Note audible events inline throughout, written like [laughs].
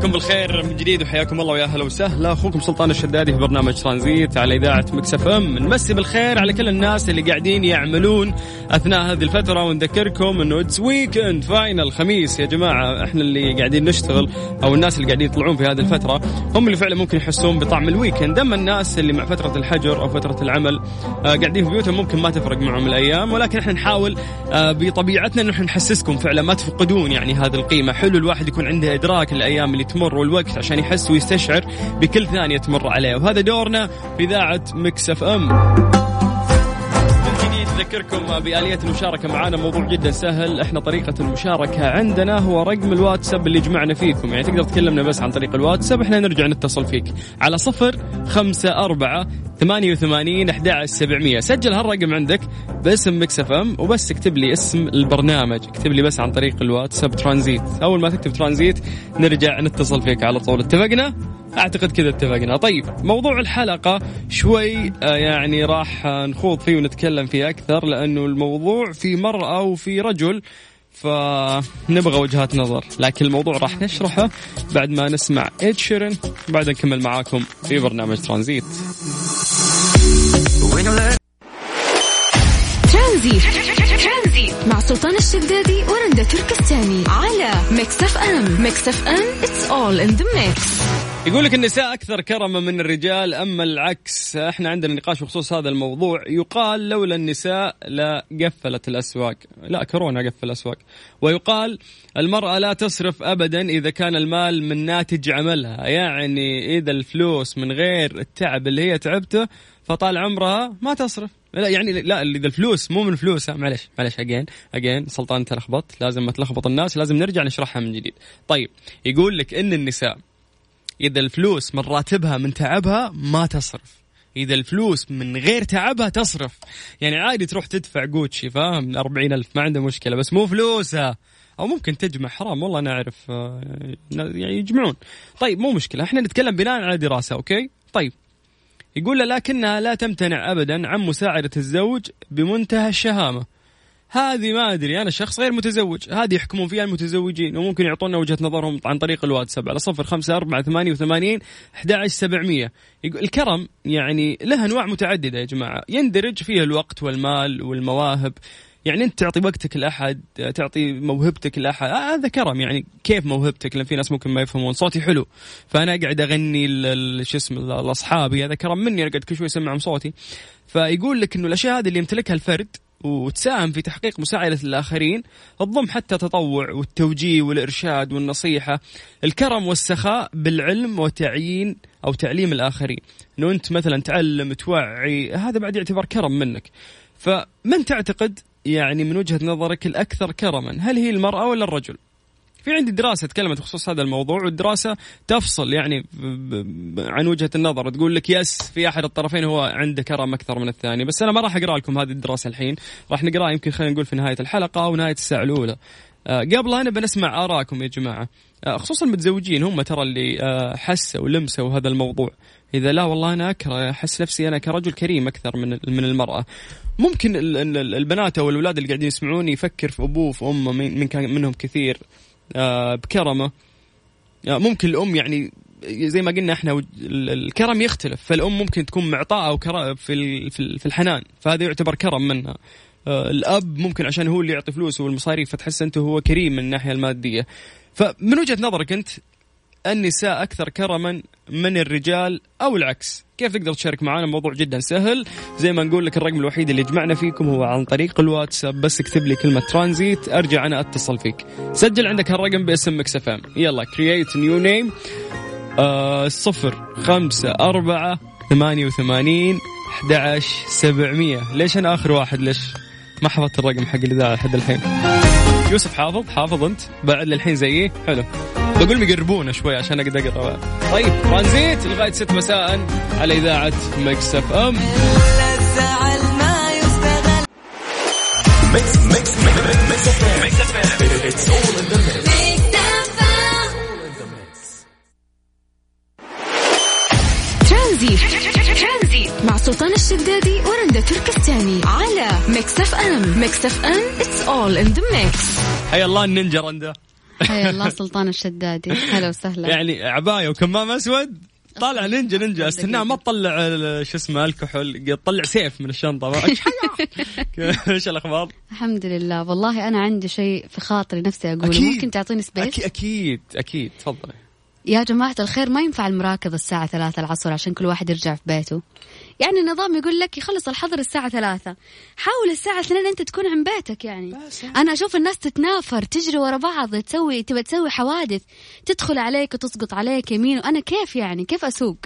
مسي عليكم بالخير من جديد وحياكم الله ويا أهلا وسهلا. أخوكم سلطان الشدادي في برنامج ترانزيت على إذاعة Mix FM. نمسي بالخير على كل الناس اللي قاعدين يعملون أثناء هذه الفترة. ونذكركم إنه it's weekend finally خميس يا جماعة. إحنا اللي قاعدين نشتغل أو الناس اللي قاعدين يطلعون في هذه الفترة هم اللي فعلا ممكن يحسون بطعم ال weekend أما الناس اللي مع فترة الحجر أو فترة العمل آه قاعدين في بيوتهم ممكن ما تفرق معهم الأيام. ولكن إحنا نحاول آه بطبيعتنا إنه نحسسكم فعلا ما تفقدون يعني هذه القيمة. حلو الواحد يكون عنده إدراك الأيام اللي تمر والوقت عشان يحس ويستشعر بكل ثانية تمر عليه. وهذا دورنا في إذاعة Mix FM اذكركم بآلية المشاركة معنا موضوع جدا سهل. إحنا طريقة المشاركة عندنا هو رقم الواتساب اللي جمعنا فيكم. يعني تقدر تكلمنا بس عن طريق الواتساب إحنا نرجع نتصل فيك. على صفر خمسة أربعة ثمانية وثمانين أحد سبعمية. سجل هالرقم عندك باسم Mix FM وبس اكتب لي اسم البرنامج. اكتب لي بس عن طريق الواتساب ترانزيت. أول ما تكتب ترانزيت نرجع نتصل فيك على طول. اتفقنا؟ أعتقد كذا اتفقنا. طيب موضوع الحلقة شوي آه، يعني راح نخوض فيه ونتكلم فيه أكثر لأنه الموضوع في مراه وفي رجل فنبغى وجهات نظر. لكن الموضوع راح نشرحه بعد ما نسمع Ed Sheeran بعد نكمل معاكم في برنامج ترانزيت. ترانزيت. مع سلطان الشدادي ورندا تركستاني على Mix FM. Mix FM it's all in the mix. يقول لك النساء أكثر كرما من الرجال أما العكس. إحنا عندنا نقاش بخصوص هذا الموضوع. يقال لولا النساء لقفلت الأسواق. لا كورونا قفل الأسواق. ويقال المرأة لا تصرف ابدا إذا كان المال من ناتج عملها. يعني إذا الفلوس من غير التعب اللي هي تعبته فطال عمرها ما تصرف. لا يعني لا إذا الفلوس مو من فلوسها. معلش معلش اجين اجين سلطان انت لخبطت لازم ما تلخبط الناس لازم نرجع نشرحها من جديد. طيب يقول لك إن النساء إذا الفلوس من راتبها من تعبها ما تصرف. إذا الفلوس من غير تعبها تصرف. يعني عادي تروح تدفع جوتشي فاهم؟ أربعين ألف ما عنده مشكلة بس مو فلوسها أو ممكن تجمع حرام والله أنا أعرف آه، يعني يجمعون. طيب مو مشكلة إحنا نتكلم بناء على دراسة أوكي؟ طيب. يقول لكنها لا تمتنع أبدا عن مساعدة الزوج بمنتهى الشهامة. هذه ما أدري أنا شخص غير متزوج. هذه يحكمون فيها المتزوجين وممكن يعطونا وجهة نظرهم عن طريق الواتساب على صفر خمسة أربعة ثمانية وثمانين أحد سبعمية. الكرم يعني له أنواع متعددة يا جماعة. يندرج فيها الوقت والمال والمواهب. يعني أنت تعطي وقتك لأحد تعطي موهبتك لأحد. آه هذا كرم. يعني كيف موهبتك؟ لأن في ناس ممكن ما يفهمون. صوتي حلو. فأنا اقعد أغني شو اسمه لاصحابي هذا كرم مني أنا قاعد كل شوي أسمعهم صوتي. فيقول لك إنه الأشياء هذه اللي يمتلكها الفرد وتساهم في تحقيق مساعدة الآخرين تضم حتى التطوع والتوجيه والإرشاد والنصيحة الكرم والسخاء بالعلم وتعيين أو تعليم الآخرين. أنه أنت مثلا تعلم توعي هذا بعد يعتبر كرم منك. فمن تعتقد يعني من وجهة نظرك الأكثر كرما هل هي المرأة ولا الرجل؟ في عندي دراسة تكلمت بخصوص هذا الموضوع والدراسة تفصل يعني عن وجهة النظر تقول لك يس في أحد الطرفين هو عنده كرم أكثر من الثاني. بس أنا ما راح أقرأ لكم هذه الدراسة الحين راح نقرأها يمكن خلينا نقول في نهاية الحلقة أو نهاية الساعة الأولى. آه قبلها أنا بنسمع ارائكم يا جماعة. آه خصوصا المتزوجين هم ترى اللي آه حسوا ولمسوا هذا الموضوع. إذا لا والله أنا أكره أحس نفسي أنا كرجل كريم أكثر من من المرأة. ممكن البنات أو الأولاد اللي قاعدين يسمعون يفكر في أبوه وفي أمه من كان منهم كثير. بكرمة. آه، ممكن الأم يعني زي ما قلنا إحنا الكرم يختلف. فالأم ممكن تكون معطاءة أو في في الحنان. فهذا يعتبر كرم منها. آه، الأب ممكن عشان هو اللي يعطي فلوس والمصاريف فتحس أنت هو كريم من الناحية المادية. فمن وجهة نظرك أنت النساء أكثر كرما من الرجال أو العكس. كيف تقدر تشارك معنا موضوع جدا سهل. زي ما نقول لك الرقم الوحيد اللي يجمعنا فيكم هو عن طريق الواتساب. بس اكتب لي كلمة ترانزيت أرجع أنا أتصل فيك. سجل عندك هالرقم باسم Mix FM. يلا create new name صفر خمسة أربعة ثمانية وثمانين أحد سبعمية. ليش أنا آخر واحد؟ ليش ما حفظت الرقم حق الإذاعة لحد الحين؟ يوسف حافظ حافظ أنت. بعد للحين زيي. حلو. بقول مقربونا شوي عشان أقدر أقرأ. طيب ترانزيت لغاية 6 مساء على إذاعة Mix FM. Mix Mix Mix Mix ترانزيت مع سلطان الشدادي ورندا تركستاني على Mix FM. Mix FM it's all in the mix حيا الله النينجا رندا. [laughs] الله سلطان الشدادي. هلا وسهلا. يعني عباية وكمام أسود؟ طالع نينجا نينجا. استناه ما تطلع شو اسمه الكحول تطلع سيف من الشنطة. ما- [laughs] إيش الأخبار؟ الحمد لله. والله أنا عندي شيء في خاطري نفسي أقوله. أكيد. ممكن تعطيني space أكيد أكيد أكيد. تفضلي. يا جماعة الخير ما ينفع المراكض الساعة ثلاثة العصر عشان كل واحد يرجع في بيته. يعني النظام يقول لك يخلص الحظر الساعة ثلاثة. حاول الساعة اثنين أنت تكون عن بيتك يعني. أنا أشوف الناس تتنافر تجري ورا بعض تسوي تبى تسوي حوادث. تدخل عليك وتسقط عليك يمين وأنا كيف يعني؟ كيف أسوق؟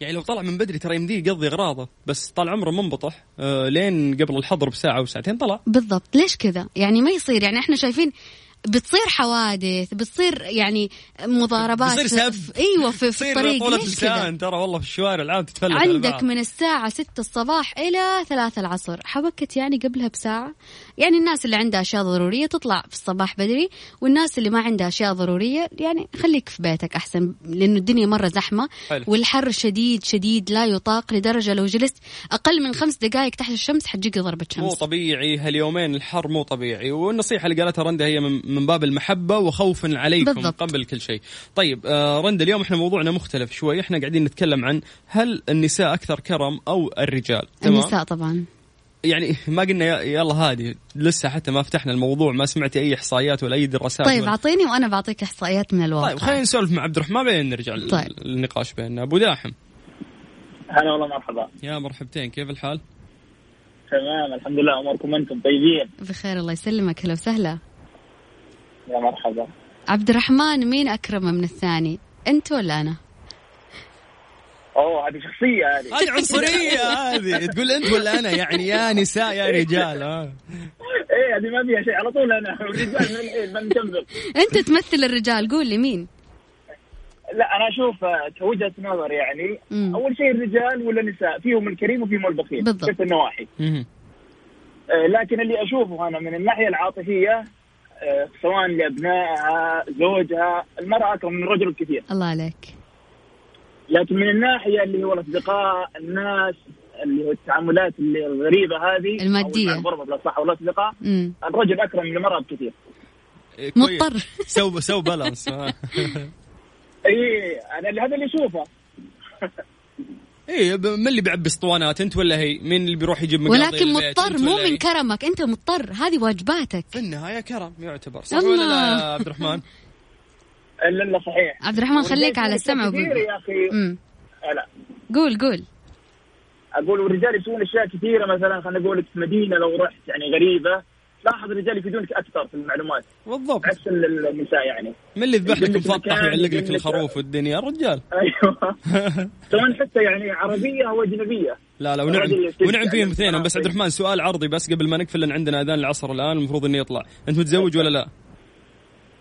يعني لو طلع من بدري ترى يمديه يقضي إغراضه بس طال عمره منبطح آه لين قبل الحظر بساعة وساعتين طلع. بالضبط. ليش كذا؟ يعني ما يصير. يعني إحنا شايفين بتصير حوادث بتصير يعني مضاربات بيصير سب. أيوه في, في الطريق طولة لسان ترى والله في الشوارع العالم تتفلت عندك. من الساعة ستة الصباح إلى ثلاثة العصر حبكت يعني قبلها بساعة يعني الناس اللي عندها أشياء ضرورية تطلع في الصباح بدري والناس اللي ما عندها أشياء ضرورية يعني خليك في بيتك أحسن لأنه الدنيا مرة زحمة حلو. والحر شديد شديد لا يطاق لدرجة لو جلست أقل من خمس دقائق تحت الشمس حتجيك ضربة مو شمس. طبيعي هاليومين الحر مو طبيعي والنصيحة اللي قالتها رندا هي من, من باب المحبة وخوفا عليكم بالضبط. قبل كل شيء. طيب آه رندا اليوم إحنا موضوعنا مختلف شوي إحنا قاعدين نتكلم عن هل النساء أكثر كرم أو الرجال؟ تمام؟ النساء طبعا. يعني ما قلنا يا- يلا هادي لسه حتى ما فتحنا الموضوع ما سمعتي أي إحصائيات ولا أي دراسات طيب ولا- أعطيني وأنا بعطيك إحصائيات من الواقع. طيب خلينا نسولف مع عبد الرحمن بعدين نرجع طيب. النقاش بيننا. أبو داحم. هلا والله مرحبا. يا مرحبتين كيف الحال؟ تمام الحمد لله أموركم أنتم طيبين؟ بخير الله يسلمك. هلا وسهلا. يا مرحبا. عبد الرحمن مين أكرم من الثاني؟ أنت ولا أنا؟ أوه هذه شخصية هذه. هذه عنصرية هذه. تقول أنت ولا أنا؟ يعني يا نساء يا رجال ها إيه هذه ما فيها شيء. على طول أنا الرجال من الحين ما نكمل. أنت تمثل الرجال قول لي مين؟ لا أنا أشوف آه، كوجهه نظر يعني. مم. أول شيء الرجال ولا النساء؟ فيهم الكريم وفيهم البخيل. بالضبط. كيف النواحي. آه، لكن اللي أشوفه أنا من الناحية العاطفية آه، سواء لأبنائها زوجها المرأة أكرم من الرجل بكثير الله عليك. لكن من الناحية اللي هو الأصدقاء الناس اللي هو التعاملات اللي الغريبه هذه المادية. أو الغربه بالاصح والاصدقاء الرجل أكرم من المرأة بكثير إيه،. مضطر. [laughs] so so balance. [laughs] [laughs] اي أنا اللي- هذا اللي أشوفه إيه ب- من اللي بيعبي اسطوانات أنت ولا هي؟ مين اللي بيروح يجيب مقاضي ولكن؟ مضطر مو ولا من؟ كرمك أنت مضطر هذه واجباتك في النهاية كرم يعتبر صح الله. ولا لا يا عبد الرحمن؟ إلا إلا صحيح. عبد الرحمن خليك على السمع كثير يا أخي. لا قول قول. أقول والرجال يسوون أشياء كثيرة مثلا خلينا نقول في مدينة لو رحت يعني غريبة لاحظ الرجال يفيدونك أكثر في المعلومات. بالضبط. عكس ال- النساء يعني. من اللي يذبح لك مفطح ويعلق لك الخروف والدنيا؟ الرجال. [laughs] أيوه. سواء حتى يعني عربية أو أجنبية. لا لا ونعم ونعم فيهم يعني اثنينهم. بس عبد الرحمن سؤال عرضي بس قبل ما نقفل لأن عندنا أذان العصر الآن المفروض إنه يطلع. أنت متزوج ولا لا؟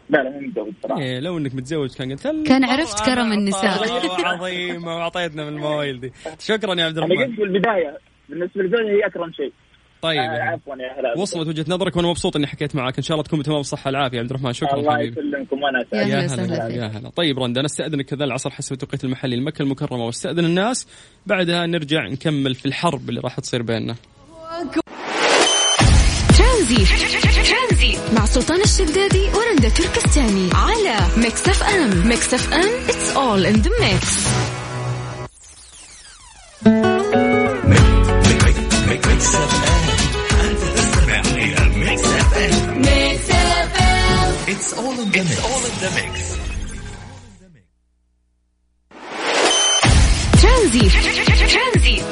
لا لا مو متزوج صراحة إيه لو إنك متزوج كان قلت هل- كان عرفت كرم النساء. الله عظيمه وأعطيتنا من الموايل دي. شكرا يا عبد أنا الرحمن. قلت في البدايه بالنسبة للزوجة هي أكرم شيء. طيب. آه عفوا يا هلا وصلت وجهة نظرك وأنا مبسوط إني حكيت معك إن شاء الله تكون بتمام الصحه والعافيه يا عبد الرحمن. شكرا الله حبيبي. يسلمكم وأنا يا يا هلا. يا هلا. طيب رندا أنا أستأذنك كذا العصر حسب التوقيت المحلي. المكة المكرمة. وأستأذن الناس. بعدها نرجع نكمل في الحرب اللي راح تصير بيننا. سلطان الشدادي ورندا تركستاني على Mix FM Mix FM it's all in the mix ترانزيت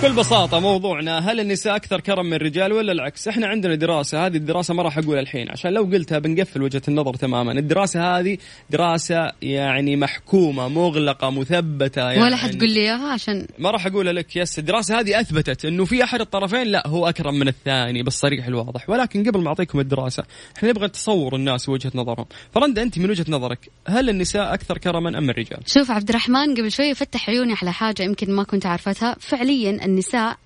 بكل بساطة موضوعنا هل النساء أكثر كرم من الرجال ولا العكس؟ إحنا عندنا دراسة هذه الدراسة ما راح أقولها الحين عشان لو قلتها بنقفل وجهة النظر تماما، الدراسة هذه دراسة يعني محكومة مغلقة مثبتة يعني. ولا حتقول لي إياها عشان ما راح اقولها لك yes الدراسة هذه أثبتت إنه في أحد الطرفين لا هو أكرم من الثاني بالصريح الواضح. ولكن قبل ما أعطيكم الدراسة إحنا نبغى تصور الناس وجهة نظرهم. فرندا أنت من وجهة نظرك هل النساء أكثر كرما أم الرجال؟ شوف عبد الرحمن قبل شوي فتح عيوني على حاجة يمكن ما كنت عارفتها. فعليا النساء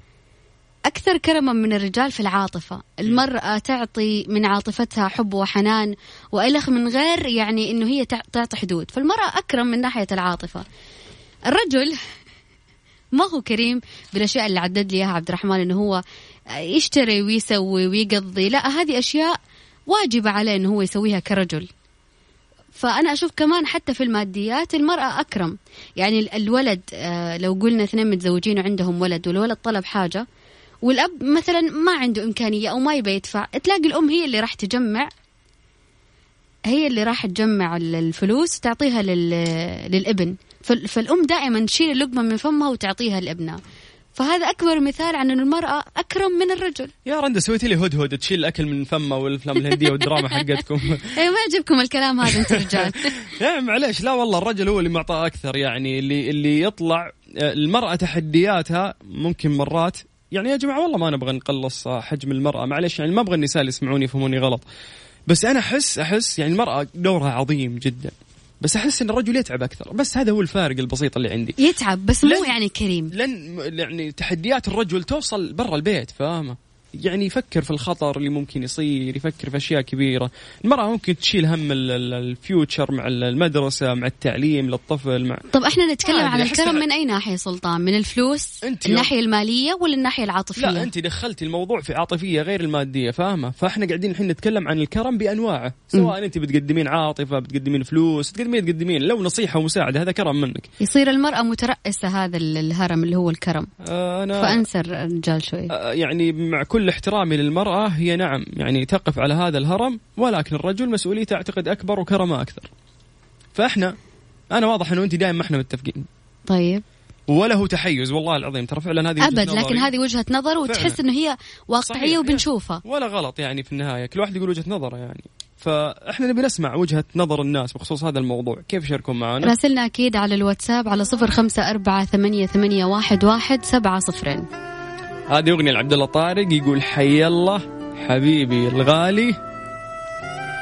أكثر كرما من الرجال في العاطفة. المرأة تعطي من عاطفتها حب وحنان وإلخ من غير يعني أنه هي تعطي حدود. فالمرأة أكرم من ناحية العاطفة. الرجل ما هو كريم بالأشياء اللي عدد لي إياها عبد الرحمن إنه هو يشتري ويسوي ويقضي. لا هذه أشياء واجبة عليه إنه هو يسويها كرجل. فأنا أشوف كمان حتى في الماديات المرأة أكرم. يعني الولد آه، لو قلنا اثنين متزوجين وعندهم ولد والولد طلب حاجة والأب مثلا ما عنده إمكانية أو ما يبي يدفع تلاقي الأم هي اللي راح تجمع هي اللي راح تجمع الفلوس تعطيها للابن. فالأم دائما تشيل اللقمة من فمها وتعطيها لأبنها. فهذا أكبر مثال عن أن المرأة أكرم من الرجل. [laughs] يا رندا سويتي لي هدهد تشيل الأكل من فمه والأفلام الهندية والدراما حقتكم. [laughs] أيوه ما يعجبكم الكلام هذا انت رجال. [laughs] يا معليش لا والله الرجل هو اللي معطاه أكثر يعني اللي اللي يطلع المرأة تحدياتها ممكن مرات يعني يا جماعة والله ما نبغى نقلص حجم المرأة. معليش يعني ما أبغى النساء اللي يسمعوني يفهموني غلط. بس أنا أحس أحس يعني المرأة دورها عظيم جدا. بس أحس إن الرجل يتعب أكثر. بس هذا هو الفارق البسيط اللي عندي. يتعب بس مو يعني كريم. لن يعني تحديات الرجل توصل برا البيت فاهمة؟ يعني يفكر في الخطر اللي ممكن يصير يفكر في أشياء كبيرة. المرأة ممكن تشيل هم الفيوتشر مع المدرسة مع التعليم للطفل مع طب إحنا نتكلم عن الكرم من أي ناحية سلطان؟ من الفلوس أنت الناحية المالية ولا الناحية العاطفية؟ لا أنت دخلتي الموضوع في عاطفية غير المادية فاهمة؟ فإحنا قاعدين الحين نتكلم عن الكرم بأنواعه. سواء م. أنت بتقدمين عاطفة بتقدمين فلوس تقدمين تقدمين لو نصيحة ومساعدة هذا كرم منك. يصير المرأة مترأسة هذا الهرم اللي هو الكرم. آه أنا فانسى الرجال شوي. آه يعني مع كل احترامي للمرأة هي نعم يعني تقف على هذا الهرم ولكن الرجل مسؤوليته أعتقد أكبر وكرمه أكثر. فإحنا أنا واضح أنه أنت دائما ما إحنا متفقين. طيب. ولا هو تحيز والله العظيم ترى فعلا هذه ابد لكن هذه وجهة نظر وتحس إنه هي واقعية وبنشوفها. ولا غلط يعني في النهاية كل واحد يقول وجهة نظره يعني. فإحنا نبي نسمع وجهة نظر الناس بخصوص هذا الموضوع. كيف يشاركون معنا راسلنا أكيد على الواتساب على صفر خمسة أربعة ثمانية, ثمانية واحد, واحد سبعة صفرين. هذه أغنية لعبد الله طارق يقول حي الله حبيبي الغالي.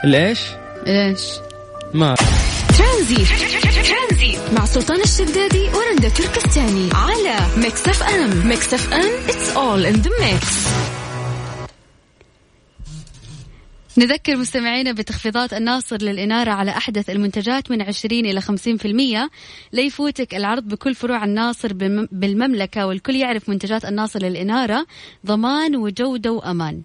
الايش؟ إيش؟ ما ترانزيت مع سلطان الشدادي ورندا تركستاني على Mix FM. Mix FM it's all in the mix نذكر مستمعينا بتخفيضات الناصر للإنارة على أحدث المنتجات من 20 إلى 50% لا يفوتك العرض بكل فروع الناصر بالمملكة والكل يعرف منتجات الناصر للإنارة. ضمان وجودة وأمان.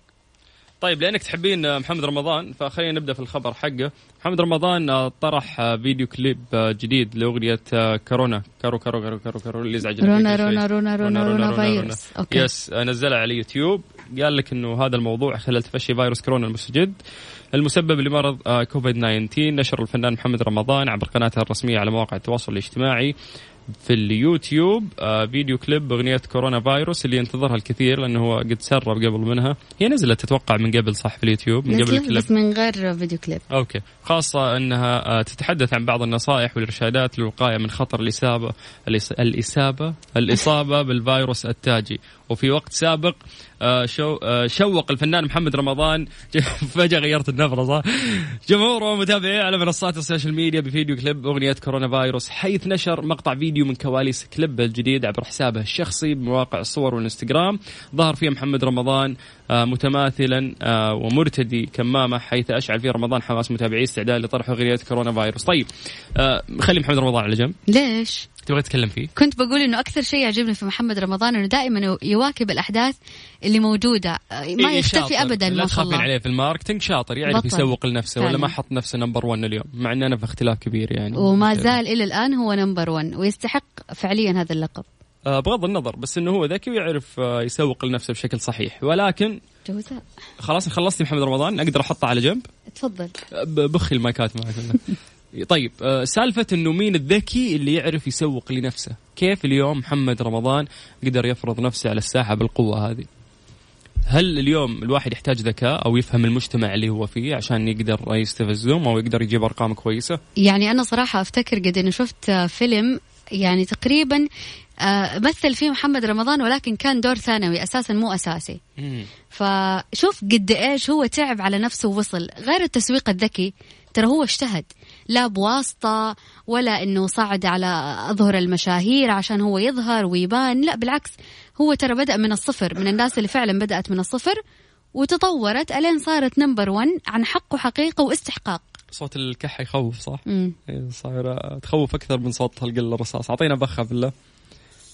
طيب لأنك تحبين محمد رمضان فخلينا نبدأ في الخبر حقه. محمد رمضان طرح فيديو كليب جديد لأغنية كورونا. كارو كارو كارو كارو كارو اللي يزعج رونا رونا رونا رونا رونا فيروس. okay. yes نزلها على اليوتيوب. قال لك إنه هذا الموضوع خلال تفشي فيروس كورونا المستجد المسبب لمرض كوفيد 19 نشر الفنان محمد رمضان عبر قناته الرسمية على مواقع التواصل الاجتماعي في اليوتيوب آه فيديو كليب أغنية كورونا فايروس اللي ينتظرها الكثير لأنه هو قد سرب قبل منها. هي نزلت تتوقع من قبل صح في اليوتيوب؟ من قبل الكليب؟ بس من غير فيديو كليب. okay. خاصة أنها آه تتحدث عن بعض النصائح والإرشادات للوقاية من خطر الاصابه الاصابه الإصابة بالفيروس التاجي. وفي وقت سابق آه، شو آه، شوق الفنان محمد رمضان. [laughs] فجأة غيرت النبرة صح؟ جمهوره ومتابعيه على منصات ال social media بفيديو كليب أغنية كورونا فايروس حيث نشر مقطع فيديو من كواليس كليب الجديد عبر حسابه الشخصي بمواقع الصور والإنستغرام. ظهر فيه محمد رمضان آه، متماثلا ومرتدي كمامة حيث أشعل فيه رمضان حماس متابعيه استعداد لطرح أغنية كورونا فايروس طيب خلي محمد رمضان على جنب. ليش؟ تبغى تتكلم فيه؟ كنت بقول إنه أكثر شيء يعجبني في محمد رمضان إنه دائما يواكب الأحداث اللي موجودة ما إيه يختفي ابدا شاء الله. عليه في ال marketing شاطر يعرف بطل. يسوق لنفسه ولا ما حط نفسه number 1 اليوم مع اننا في اختلاف كبير يعني. وما زال إلى الآن هو number 1 ويستحق فعليا هذا اللقب. آه بغض النظر بس إنه هو ذكي ويعرف آه يسوق لنفسه بشكل صحيح. ولكن جوزاء. خلاص خلصتي محمد رمضان أقدر أحطه على جنب؟ تفضل. بخي المايكات معك. طيب آه سالفة إنه مين الذكي اللي يعرف يسوق لنفسه؟ كيف اليوم محمد رمضان قدر يفرض نفسه على الساحة بالقوة هذه؟ هل اليوم الواحد يحتاج ذكاء أو يفهم المجتمع اللي هو فيه عشان يقدر يستفزهم أو يقدر يجيب أرقام كويسة؟ يعني أنا صراحة أفتكر قد انه شفت فيلم يعني تقريبا آه مثل فيه محمد رمضان ولكن كان دور ثانوي أساسا مو أساسي. فشوف قد إيش هو تعب على نفسه ووصل، غير التسويق الذكي ترى هو اجتهد. لا بواسطة ولا إنه صعد على أظهر المشاهير عشان هو يظهر ويبان لا بالعكس هو ترى بدأ من الصفر من الناس اللي فعلا بدأت من الصفر وتطورت ألين صارت نمبر 1 عن حق وحقيقة واستحقاق. صوت الكحة يخوف صح؟ إيه، صايرة تخوف أكثر من صوت القل الرصاص أعطينا بخة بالله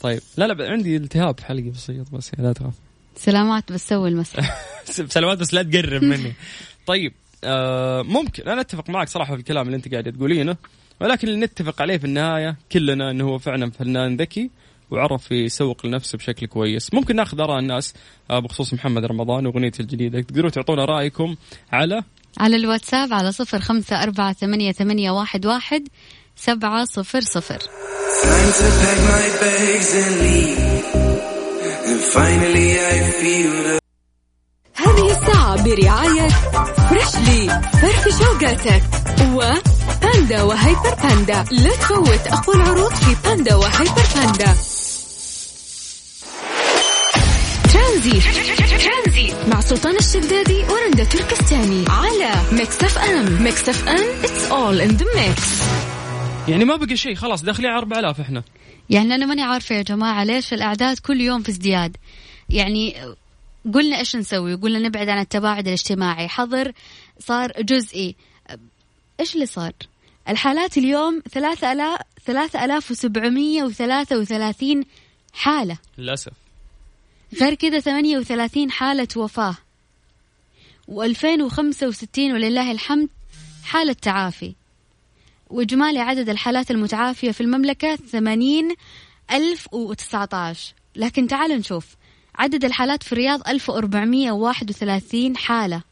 طيب لا لا عندي التهاب في حلقي بسيط بس لا تخاف. سلامات بس سوي المسح. [laughs] سلامات بس لا تقرب مني. [laughs] طيب آه ممكن. أنا أتفق معك صراحة في الكلام اللي أنت قاعد تقولينه ولكن اللي نتفق عليه في النهاية كلنا إنه هو فعلا فنان ذكي وعرف يسوق لنفسه بشكل كويس. ممكن ناخذ آراء الناس آه بخصوص محمد رمضان واغنيته الجديدة. تقدروا تعطونا رأيكم على؟ على الواتساب على صفر خمسة أربعة ثمانية, ثمانية واحد, واحد سبعة صفر صفر. Time to pack my bags and leave. And finally I feel the هذه الساعة برعاية فريشلي فرف شوقاتك وباندا وهيبر باندا لا تفوت أقوى العروض في باندا وهيبر باندا ترانزيت مع سلطان الشدادي ورندا تركستاني. على Mix FM Mix FM it's all in the mix. يعني ما بقى شيء خلاص داخلين على 4000 إحنا. يعني أنا ماني عارفة يا جماعة ليش الأعداد كل يوم في ازدياد. يعني قلنا إيش نسوي؟ قلنا نبعد عن التباعد الاجتماعي. حظر صار جزئي. إيش اللي صار؟ الحالات اليوم ثلاثة ألاف ثلاثة ألاف وسبعمية وثلاثة وثلاثين حالة. للأسف. غير كذا 38 حالة وفاة. و2065 ولله الحمد حالة تعافي. وإجمالي عدد الحالات المتعافية في المملكة 80 ألف و19 لكن تعال نشوف. عدد الحالات في الرياض 1431 حالة.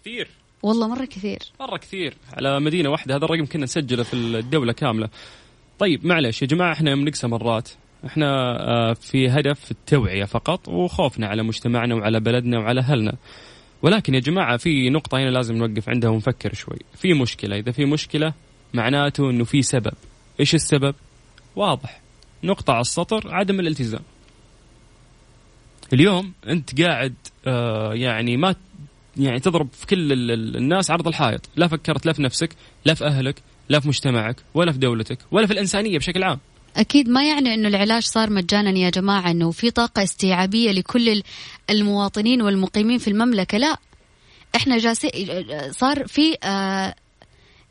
كثير. والله مرة كثير. مرة كثير. على مدينة واحدة هذا الرقم كنا نسجله في الدولة كاملة. طيب معلش يا جماعة إحنا يوم نقسى مرات. إحنا آه، في هدف التوعية فقط وخوفنا على مجتمعنا وعلى بلدنا وعلى أهلنا. ولكن يا جماعة في نقطة هنا لازم نوقف عندها ونفكر شوي. في مشكلة إذا في مشكلة معناته إنه في سبب. إيش السبب؟ واضح. نقطة على السطر عدم الالتزام. اليوم انت قاعد آه يعني ما يعني تضرب في كل ال- ال- الناس عرض الحائط. لا فكرت لا في نفسك لا في أهلك لا في مجتمعك ولا في دولتك ولا في الإنسانية بشكل عام. أكيد ما يعني أنه العلاج صار مجانا يا جماعة أنه في طاقة استيعابية لكل ال- المواطنين والمقيمين في المملكة. لا إحنا جالسين صار في آه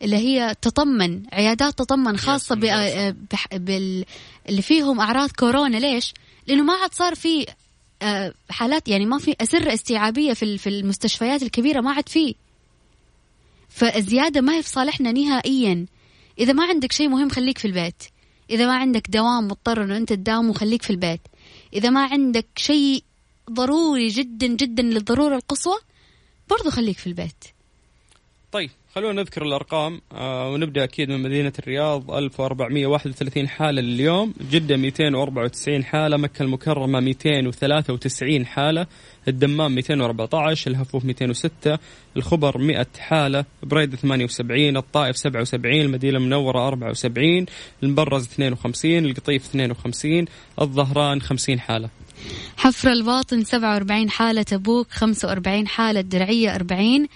اللي هي تطمن عيادات تطمن خاصة آه، بال اللي فيهم أعراض كورونا. ليش؟ لأنه ما عاد صار في آه، حالات يعني ما في أسرة استيعابية في في المستشفيات الكبيرة ما عاد في. فالزيادة ما هي في صالحنا نهائيا. إذا ما عندك شيء مهم خليك في البيت. إذا ما عندك دوام مضطر إنه أنت تداوم وخليك في البيت. إذا ما عندك شيء ضروري جدا جدا للضرورة القصوى برضو خليك في البيت. طيب. خلونا نذكر الأرقام آه ونبدأ أكيد من مدينة الرياض 1431 حالة لليوم جدة 294 حالة مكة المكرمة 293 حالة الدمام 214 الهفوف 206 الخبر 100 حالة بريدة 78 الطائف 77 المدينة المنورة 74 المبرز 52 القطيف 52 الظهران 50 حالة. حفر الباطن 47 حالة تبوك 45 حالة درعية 40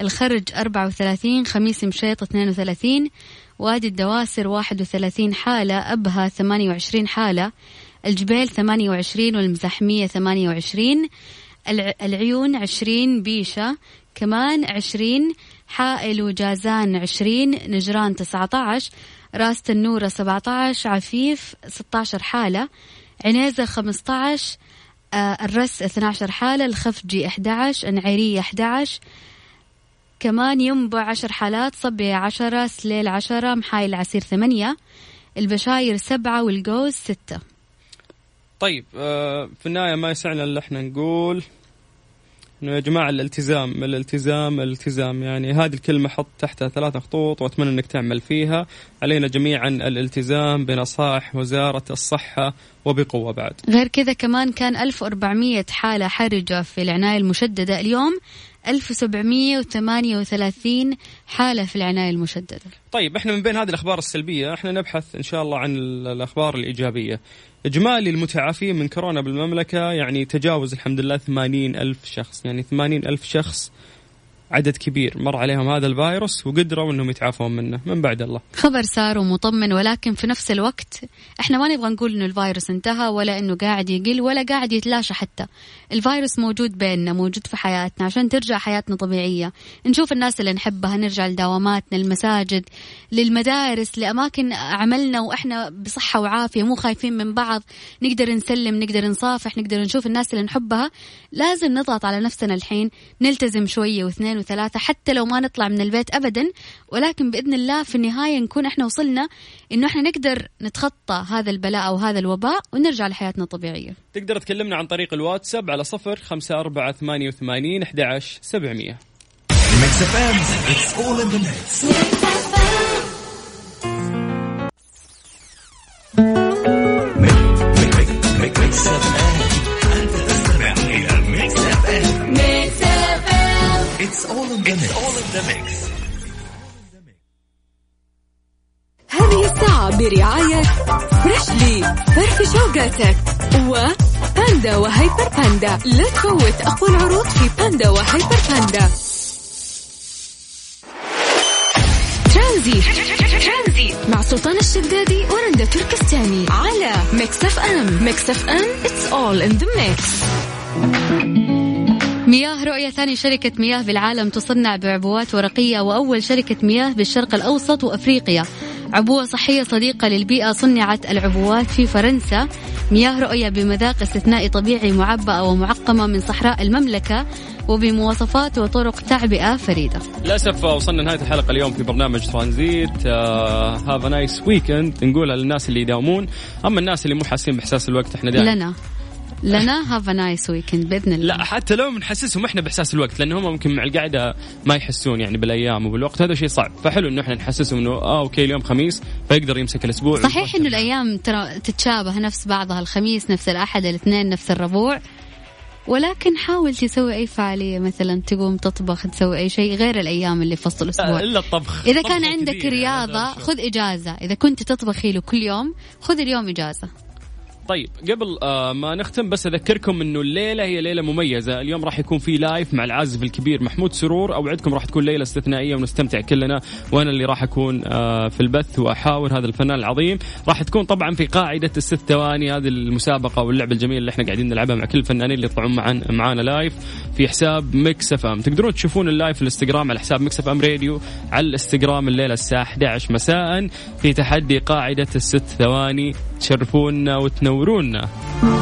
الخرج 34 خميس مشيط 32 وادي الدواسر 31 حالة أبها 28 حالة الجبيل 28 والمزحمية 28 الع- العيون 20 بيشة كمان 20 حائل وجازان 20 نجران 19 راس النورة 17 عفيف 16 حالة عنيزة 15 آه، الرس 12 حالة الخفجي 11 النعيرية 11 كمان ينبع 10 حالات صبية 10 سليل 10 محايل العسير 8 البشاير 7 والجوز 6 طيب آه، في النهاية ما يسعنا إلا إحنا نقول إنه يا جماعة الالتزام الالتزام الالتزام. يعني هذه الكلمة حط تحتها ثلاثة خطوط وأتمنى إنك تعمل فيها. علينا جميعا الالتزام بنصائح وزارة الصحة وبقوة بعد. غير كذا كمان كان 1400 حالة حرجة في العناية المشددة. اليوم 1738 حالة في العناية المشددة. طيب إحنا من بين هذه الأخبار السلبية إحنا نبحث إن شاء الله عن ال- الأخبار إجمالي المتعافين من كورونا بالمملكة يعني تجاوز الحمد لله 80 ألف شخص يعني 80 ألف شخص عدد كبير مر عليهم هذا الفيروس وقدروا إنهم يتعافون منه من بعد الله. خبر سار ومطمن ولكن في نفس الوقت إحنا ما نبغى نقول إنه الفيروس انتهى ولا إنه قاعد يقل ولا قاعد يتلاشى حتى. الفيروس موجود بيننا موجود في حياتنا عشان ترجع حياتنا طبيعية. نشوف الناس اللي نحبها نرجع لدواماتنا المساجد للمدارس لأماكن عملنا وإحنا بصحة وعافية مو خايفين من بعض. نقدر نسلم نقدر نصافح نقدر نشوف الناس اللي نحبها. لازم نضغط على نفسنا الحين نلتزم شوية واثنين وثلاثة حتى لو ما نطلع من البيت ابدا ولكن بإذن الله في النهاية نكون إحنا وصلنا إنه إحنا نقدر نتخطى هذا البلاء أو هذا الوباء ونرجع لحياتنا الطبيعية. تقدر تكلمنا عن طريق الواتساب على 0 5 4 88 11 700. In the mix. all in the mix. هذه الساعة برعاية Freshly فرفش أوقاتك. وباندا وهيبر باندا لا تفوت أقوى العروض في باندا وهيبر باندا ترانزيت مع سلطان الشدادي ورندا تركستاني. على Mix FM Mix FM it's all in the mix. مياه رؤية ثاني شركة مياه بالعالم تصنع بعبوات ورقية وأول شركة مياه بالشرق الأوسط وأفريقيا. عبوة صحية صديقة للبيئة صنعت العبوات في فرنسا. مياه رؤية بمذاق استثنائي طبيعي معبأة ومعقمة من صحراء المملكة وبمواصفات وطرق تعبئة فريدة. للأسف وصلنا نهايه الحلقة اليوم في برنامج ترانزيت. have nice weekend نقولها للناس اللي يداومون. أما الناس اللي مو حاسين بإحساس الوقت إحنا دائما لنا. لنا. have nice weekend بإذن الله. لا حتى لو بنحسسهم إحنا بإحساس الوقت لأن هم ممكن مع القعدة ما يحسون يعني بالأيام وبالوقت. هذا شيء صعب. فحلو إنه إحنا نحسسهم إنه آه okay اليوم خميس فيقدر يمسك الأسبوع صحيح إنه الأيام ترى تتشابه نفس بعضها الخميس نفس الأحد الاثنين نفس الربوع. ولكن حاول تسوي أي فعالية مثلا تقوم تطبخ تسوي أي شيء غير الأيام اللي في وسط الأسبوع. إلا الطبخ. إذا كان عندك يعني رياضة. خذ إجازة. إذا كنت تطبخي له كل يوم خذ اليوم إجازة. طيب قبل آه ما نختم بس أذكركم إنه الليلة هي ليلة مميزة، اليوم راح يكون في live مع العازف الكبير محمود سرور، أوعدكم راح تكون ليلة استثنائية ونستمتع كلنا، وأنا اللي راح أكون آه في البث وأحاور هذا الفنان العظيم، راح تكون طبعا في قاعدة الست ثواني هذه المسابقة واللعبه الجميله اللي إحنا قاعدين نلعبها مع كل الفنانين اللي يطلعون معنا معانا live في حساب Mix FM، تقدرون تشوفون ال live في الإنستغرام على حساب Mix FM Radio. على الإنستغرام الليلة الساعة 11 مساء في تحدي قاعدة الست ثواني. تشرفونا وتنورونا.